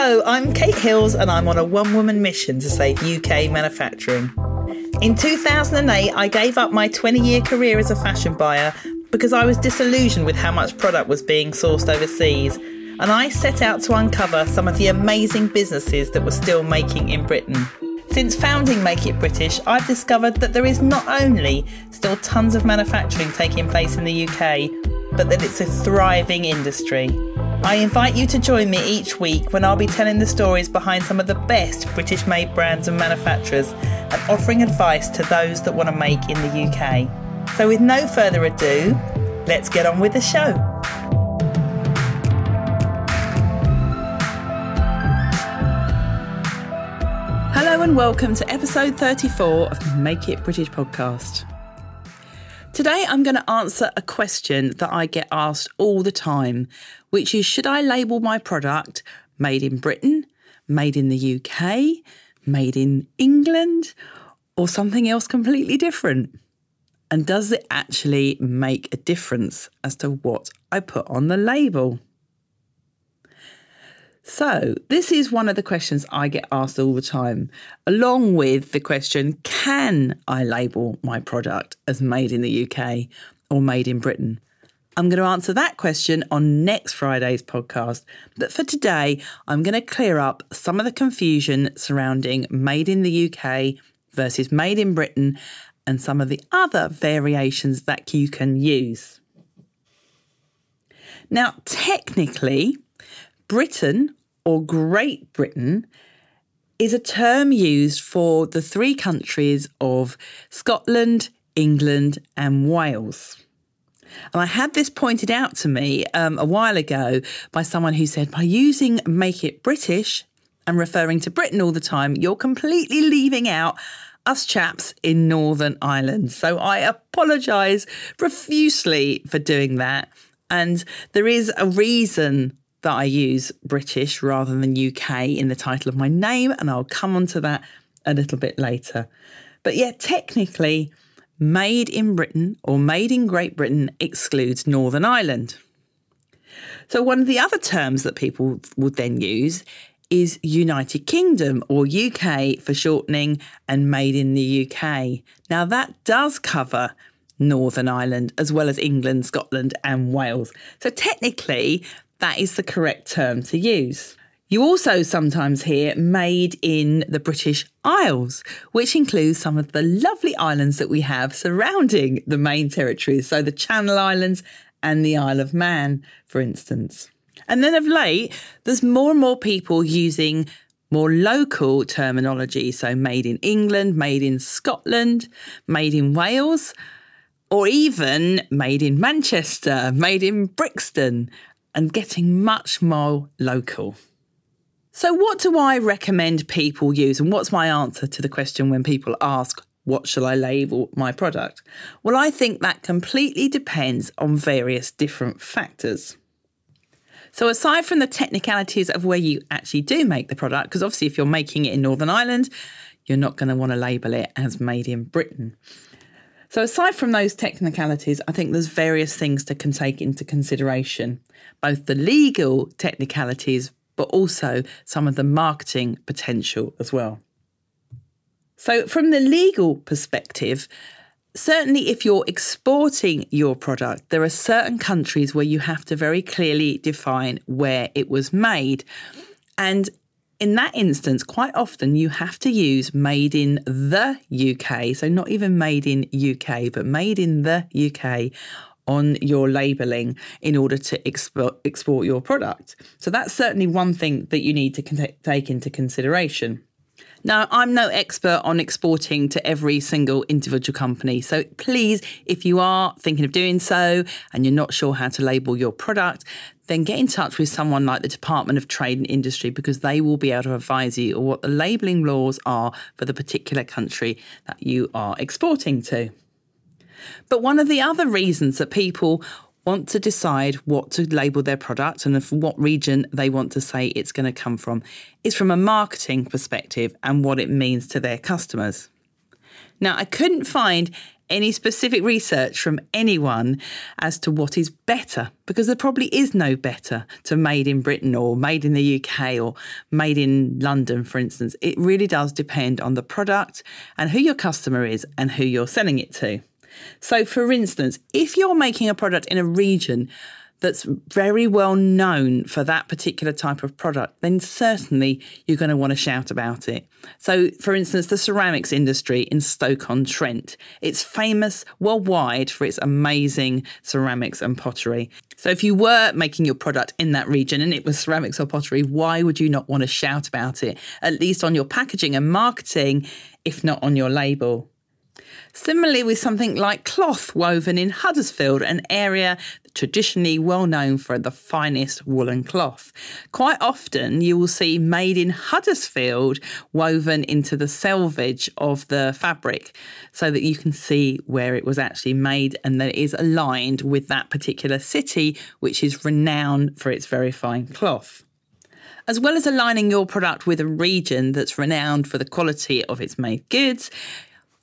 Hello, I'm Kate Hills and I'm on a one woman mission to save UK manufacturing. In 2008, I gave up my 20 year career as a fashion buyer because I was disillusioned with how much product was being sourced overseas, and I set out to uncover some of the amazing businesses that were still making in Britain. Since founding Make It British, I've discovered that there is not only still tons of manufacturing taking place in the UK, but that it's a thriving industry. I invite you to join me each week when I'll be telling the stories behind some of the best British made brands and manufacturers and offering advice to those that want to make in the UK. So, with no further ado, let's get on with the show. Hello, and welcome to episode 34 of the Make It British podcast. Today, I'm going to answer a question that I get asked all the time, which is Should I label my product made in Britain, made in the UK, made in England, or something else completely different? And does it actually make a difference as to what I put on the label? So, this is one of the questions I get asked all the time, along with the question Can I label my product as made in the UK or made in Britain? I'm going to answer that question on next Friday's podcast. But for today, I'm going to clear up some of the confusion surrounding made in the UK versus made in Britain and some of the other variations that you can use. Now, technically, Britain or Great Britain is a term used for the three countries of Scotland, England, and Wales. And I had this pointed out to me um, a while ago by someone who said, by using Make It British and referring to Britain all the time, you're completely leaving out us chaps in Northern Ireland. So I apologise profusely for doing that. And there is a reason that I use British rather than UK in the title of my name, and I'll come on to that a little bit later. But yeah, technically, made in Britain or made in Great Britain excludes Northern Ireland. So, one of the other terms that people would then use is United Kingdom or UK for shortening and made in the UK. Now, that does cover Northern Ireland as well as England, Scotland, and Wales. So, technically, that is the correct term to use. You also sometimes hear made in the British Isles, which includes some of the lovely islands that we have surrounding the main territories. So the Channel Islands and the Isle of Man, for instance. And then of late, there's more and more people using more local terminology. So made in England, made in Scotland, made in Wales, or even made in Manchester, made in Brixton, and getting much more local. So, what do I recommend people use? And what's my answer to the question when people ask, What shall I label my product? Well, I think that completely depends on various different factors. So, aside from the technicalities of where you actually do make the product, because obviously, if you're making it in Northern Ireland, you're not going to want to label it as made in Britain. So, aside from those technicalities, I think there's various things to can take into consideration, both the legal technicalities, but also some of the marketing potential as well. So, from the legal perspective, certainly if you're exporting your product, there are certain countries where you have to very clearly define where it was made. And in that instance, quite often you have to use made in the UK. So, not even made in UK, but made in the UK on your labeling in order to export, export your product. So, that's certainly one thing that you need to con- take into consideration. Now, I'm no expert on exporting to every single individual company. So please, if you are thinking of doing so and you're not sure how to label your product, then get in touch with someone like the Department of Trade and Industry because they will be able to advise you on what the labelling laws are for the particular country that you are exporting to. But one of the other reasons that people want to decide what to label their product and what region they want to say it's going to come from is from a marketing perspective and what it means to their customers. Now, I couldn't find any specific research from anyone as to what is better, because there probably is no better to made in Britain or made in the UK or made in London, for instance. It really does depend on the product and who your customer is and who you're selling it to. So, for instance, if you're making a product in a region that's very well known for that particular type of product, then certainly you're going to want to shout about it. So, for instance, the ceramics industry in Stoke-on-Trent, it's famous worldwide for its amazing ceramics and pottery. So, if you were making your product in that region and it was ceramics or pottery, why would you not want to shout about it, at least on your packaging and marketing, if not on your label? Similarly, with something like cloth woven in Huddersfield, an area traditionally well known for the finest woolen cloth. Quite often, you will see made in Huddersfield woven into the selvage of the fabric so that you can see where it was actually made and that it is aligned with that particular city, which is renowned for its very fine cloth as well as aligning your product with a region that's renowned for the quality of its made goods,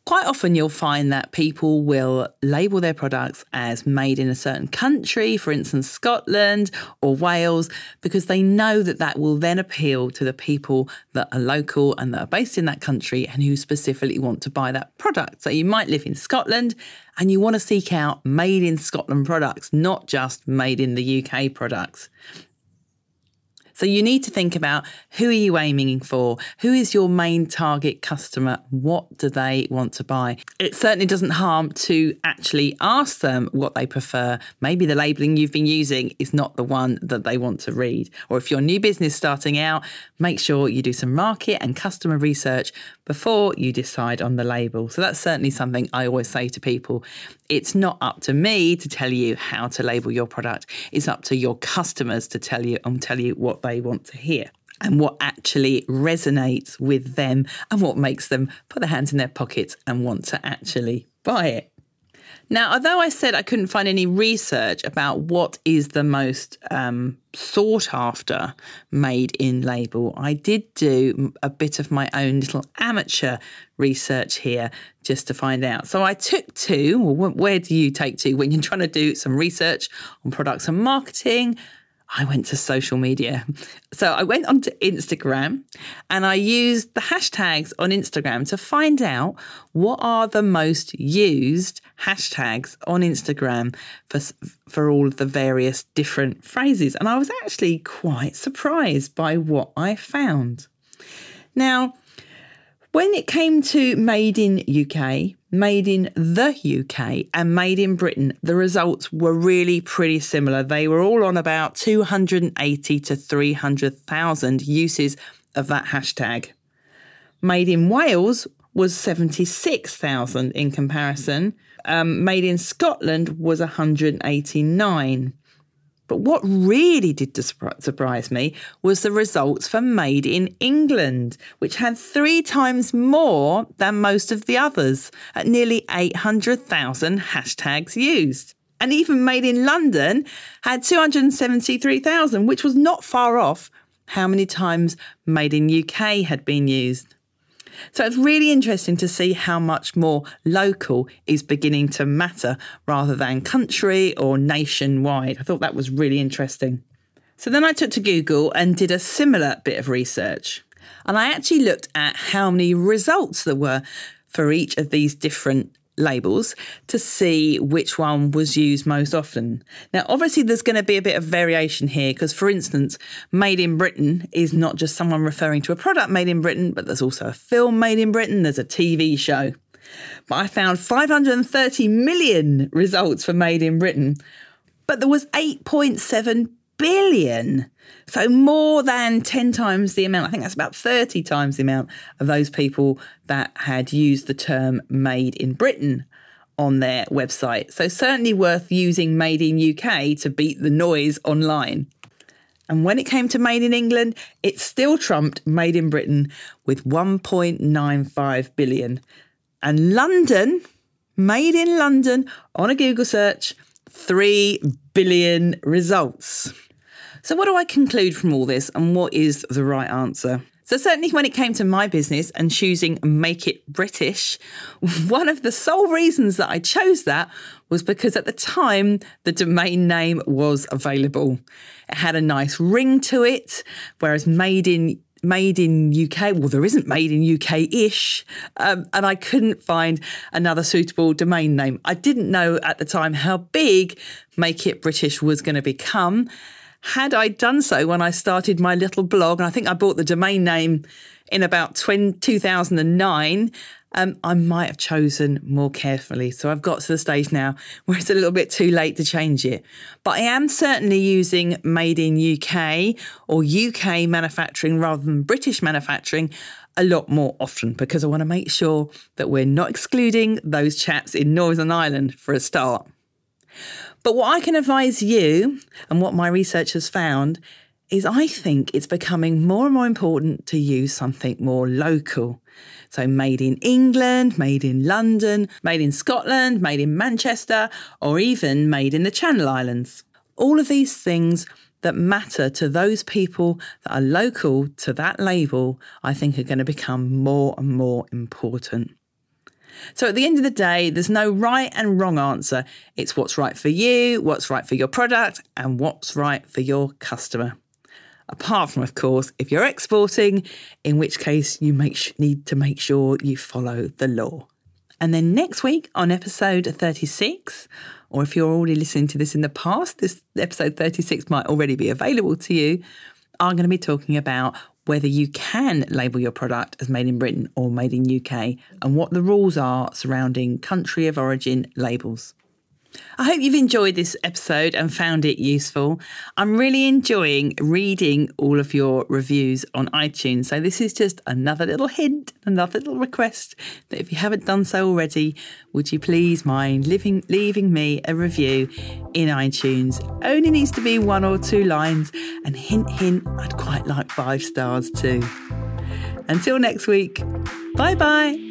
Quite often, you'll find that people will label their products as made in a certain country, for instance, Scotland or Wales, because they know that that will then appeal to the people that are local and that are based in that country and who specifically want to buy that product. So you might live in Scotland and you want to seek out made in Scotland products, not just made in the UK products. So you need to think about who are you aiming for? Who is your main target customer? What do they want to buy? It certainly doesn't harm to actually ask them what they prefer. Maybe the labeling you've been using is not the one that they want to read. Or if you're a new business starting out, make sure you do some market and customer research before you decide on the label. So that's certainly something I always say to people. It's not up to me to tell you how to label your product. It's up to your customers to tell you and tell you what they want to hear and what actually resonates with them and what makes them put their hands in their pockets and want to actually buy it. Now, although I said I couldn't find any research about what is the most um, sought after made in label, I did do a bit of my own little amateur research here just to find out. So I took two, well, where do you take two when you're trying to do some research on products and marketing? I went to social media. So I went onto Instagram and I used the hashtags on Instagram to find out what are the most used hashtags on Instagram for for all of the various different phrases and I was actually quite surprised by what I found. Now, when it came to made in UK, made in the UK, and made in Britain, the results were really pretty similar. They were all on about 280 to 300,000 uses of that hashtag. Made in Wales was 76,000 in comparison. Um, made in Scotland was 189. But what really did surprise me was the results for Made in England, which had three times more than most of the others, at nearly 800,000 hashtags used. And even Made in London had 273,000, which was not far off how many times Made in UK had been used. So it's really interesting to see how much more local is beginning to matter rather than country or nationwide. I thought that was really interesting. So then I took to Google and did a similar bit of research. And I actually looked at how many results there were for each of these different labels to see which one was used most often. Now, obviously, there's going to be a bit of variation here because, for instance, Made in Britain is not just someone referring to a product made in Britain, but there's also a film made in Britain, there's a TV show. But I found 530 million results for Made in Britain, but there was 8.7 billion. So more than 10 times the amount, I think that's about 30 times the amount of those people that had used the term made in Britain on their website. So certainly worth using made in UK to beat the noise online. And when it came to made in England, it still trumped made in Britain with 1.95 billion. And London, made in London on a Google search, 3 billion results. So, what do I conclude from all this and what is the right answer? So, certainly when it came to my business and choosing Make It British, one of the sole reasons that I chose that was because at the time the domain name was available. It had a nice ring to it, whereas Made in made in UK. Well, there isn't made in UK ish. Um, and I couldn't find another suitable domain name. I didn't know at the time how big Make It British was going to become. Had I done so when I started my little blog, and I think I bought the domain name in about 20, 2009, um, I might have chosen more carefully. So I've got to the stage now where it's a little bit too late to change it. But I am certainly using made in UK or UK manufacturing rather than British manufacturing a lot more often because I want to make sure that we're not excluding those chaps in Northern Ireland for a start. But what I can advise you and what my research has found is I think it's becoming more and more important to use something more local. So, made in England, made in London, made in Scotland, made in Manchester, or even made in the Channel Islands. All of these things that matter to those people that are local to that label, I think are going to become more and more important. So at the end of the day, there's no right and wrong answer. It's what's right for you, what's right for your product, and what's right for your customer apart from, of course, if you're exporting, in which case you make, need to make sure you follow the law. And then next week on episode 36, or if you're already listening to this in the past, this episode 36 might already be available to you. I'm going to be talking about whether you can label your product as made in Britain or made in UK and what the rules are surrounding country of origin labels. I hope you've enjoyed this episode and found it useful. I'm really enjoying reading all of your reviews on iTunes. So, this is just another little hint, another little request that if you haven't done so already, would you please mind leaving, leaving me a review in iTunes? Only needs to be one or two lines, and hint, hint, I'd quite like five stars too. Until next week, bye bye.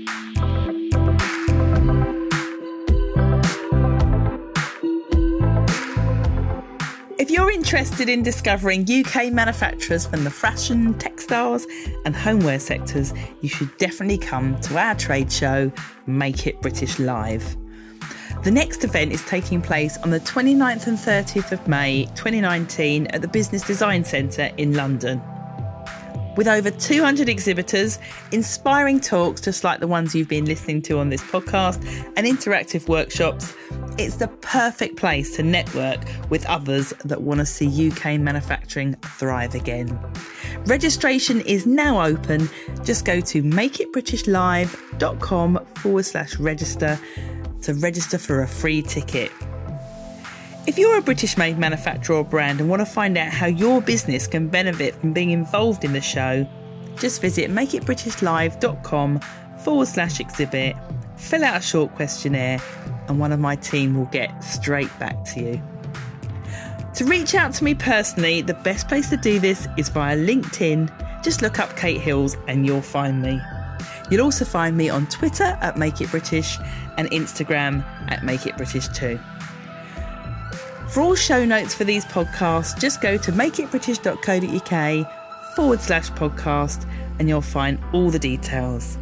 You're interested in discovering UK manufacturers from the fashion, textiles, and homeware sectors, you should definitely come to our trade show, Make It British Live. The next event is taking place on the 29th and 30th of May 2019 at the Business Design Centre in London. With over 200 exhibitors, inspiring talks just like the ones you've been listening to on this podcast, and interactive workshops, it's the perfect place to network with others that want to see UK manufacturing thrive again. Registration is now open. Just go to makeitbritishlive.com forward slash register to register for a free ticket. If you're a British made manufacturer or brand and want to find out how your business can benefit from being involved in the show, just visit makeitbritishlive.com forward slash exhibit, fill out a short questionnaire, and one of my team will get straight back to you. To reach out to me personally, the best place to do this is via LinkedIn. Just look up Kate Hills and you'll find me. You'll also find me on Twitter at Make It British and Instagram at Make It British too. For all show notes for these podcasts, just go to makeitbritish.co.uk forward slash podcast and you'll find all the details.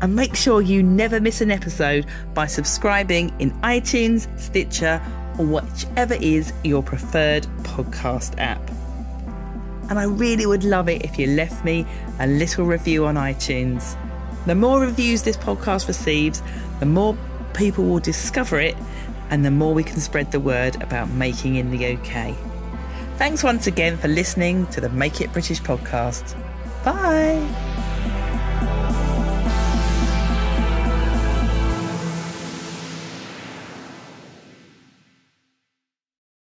And make sure you never miss an episode by subscribing in iTunes, Stitcher, or whichever is your preferred podcast app. And I really would love it if you left me a little review on iTunes. The more reviews this podcast receives, the more people will discover it and the more we can spread the word about making in the UK. Thanks once again for listening to the Make It British podcast. Bye.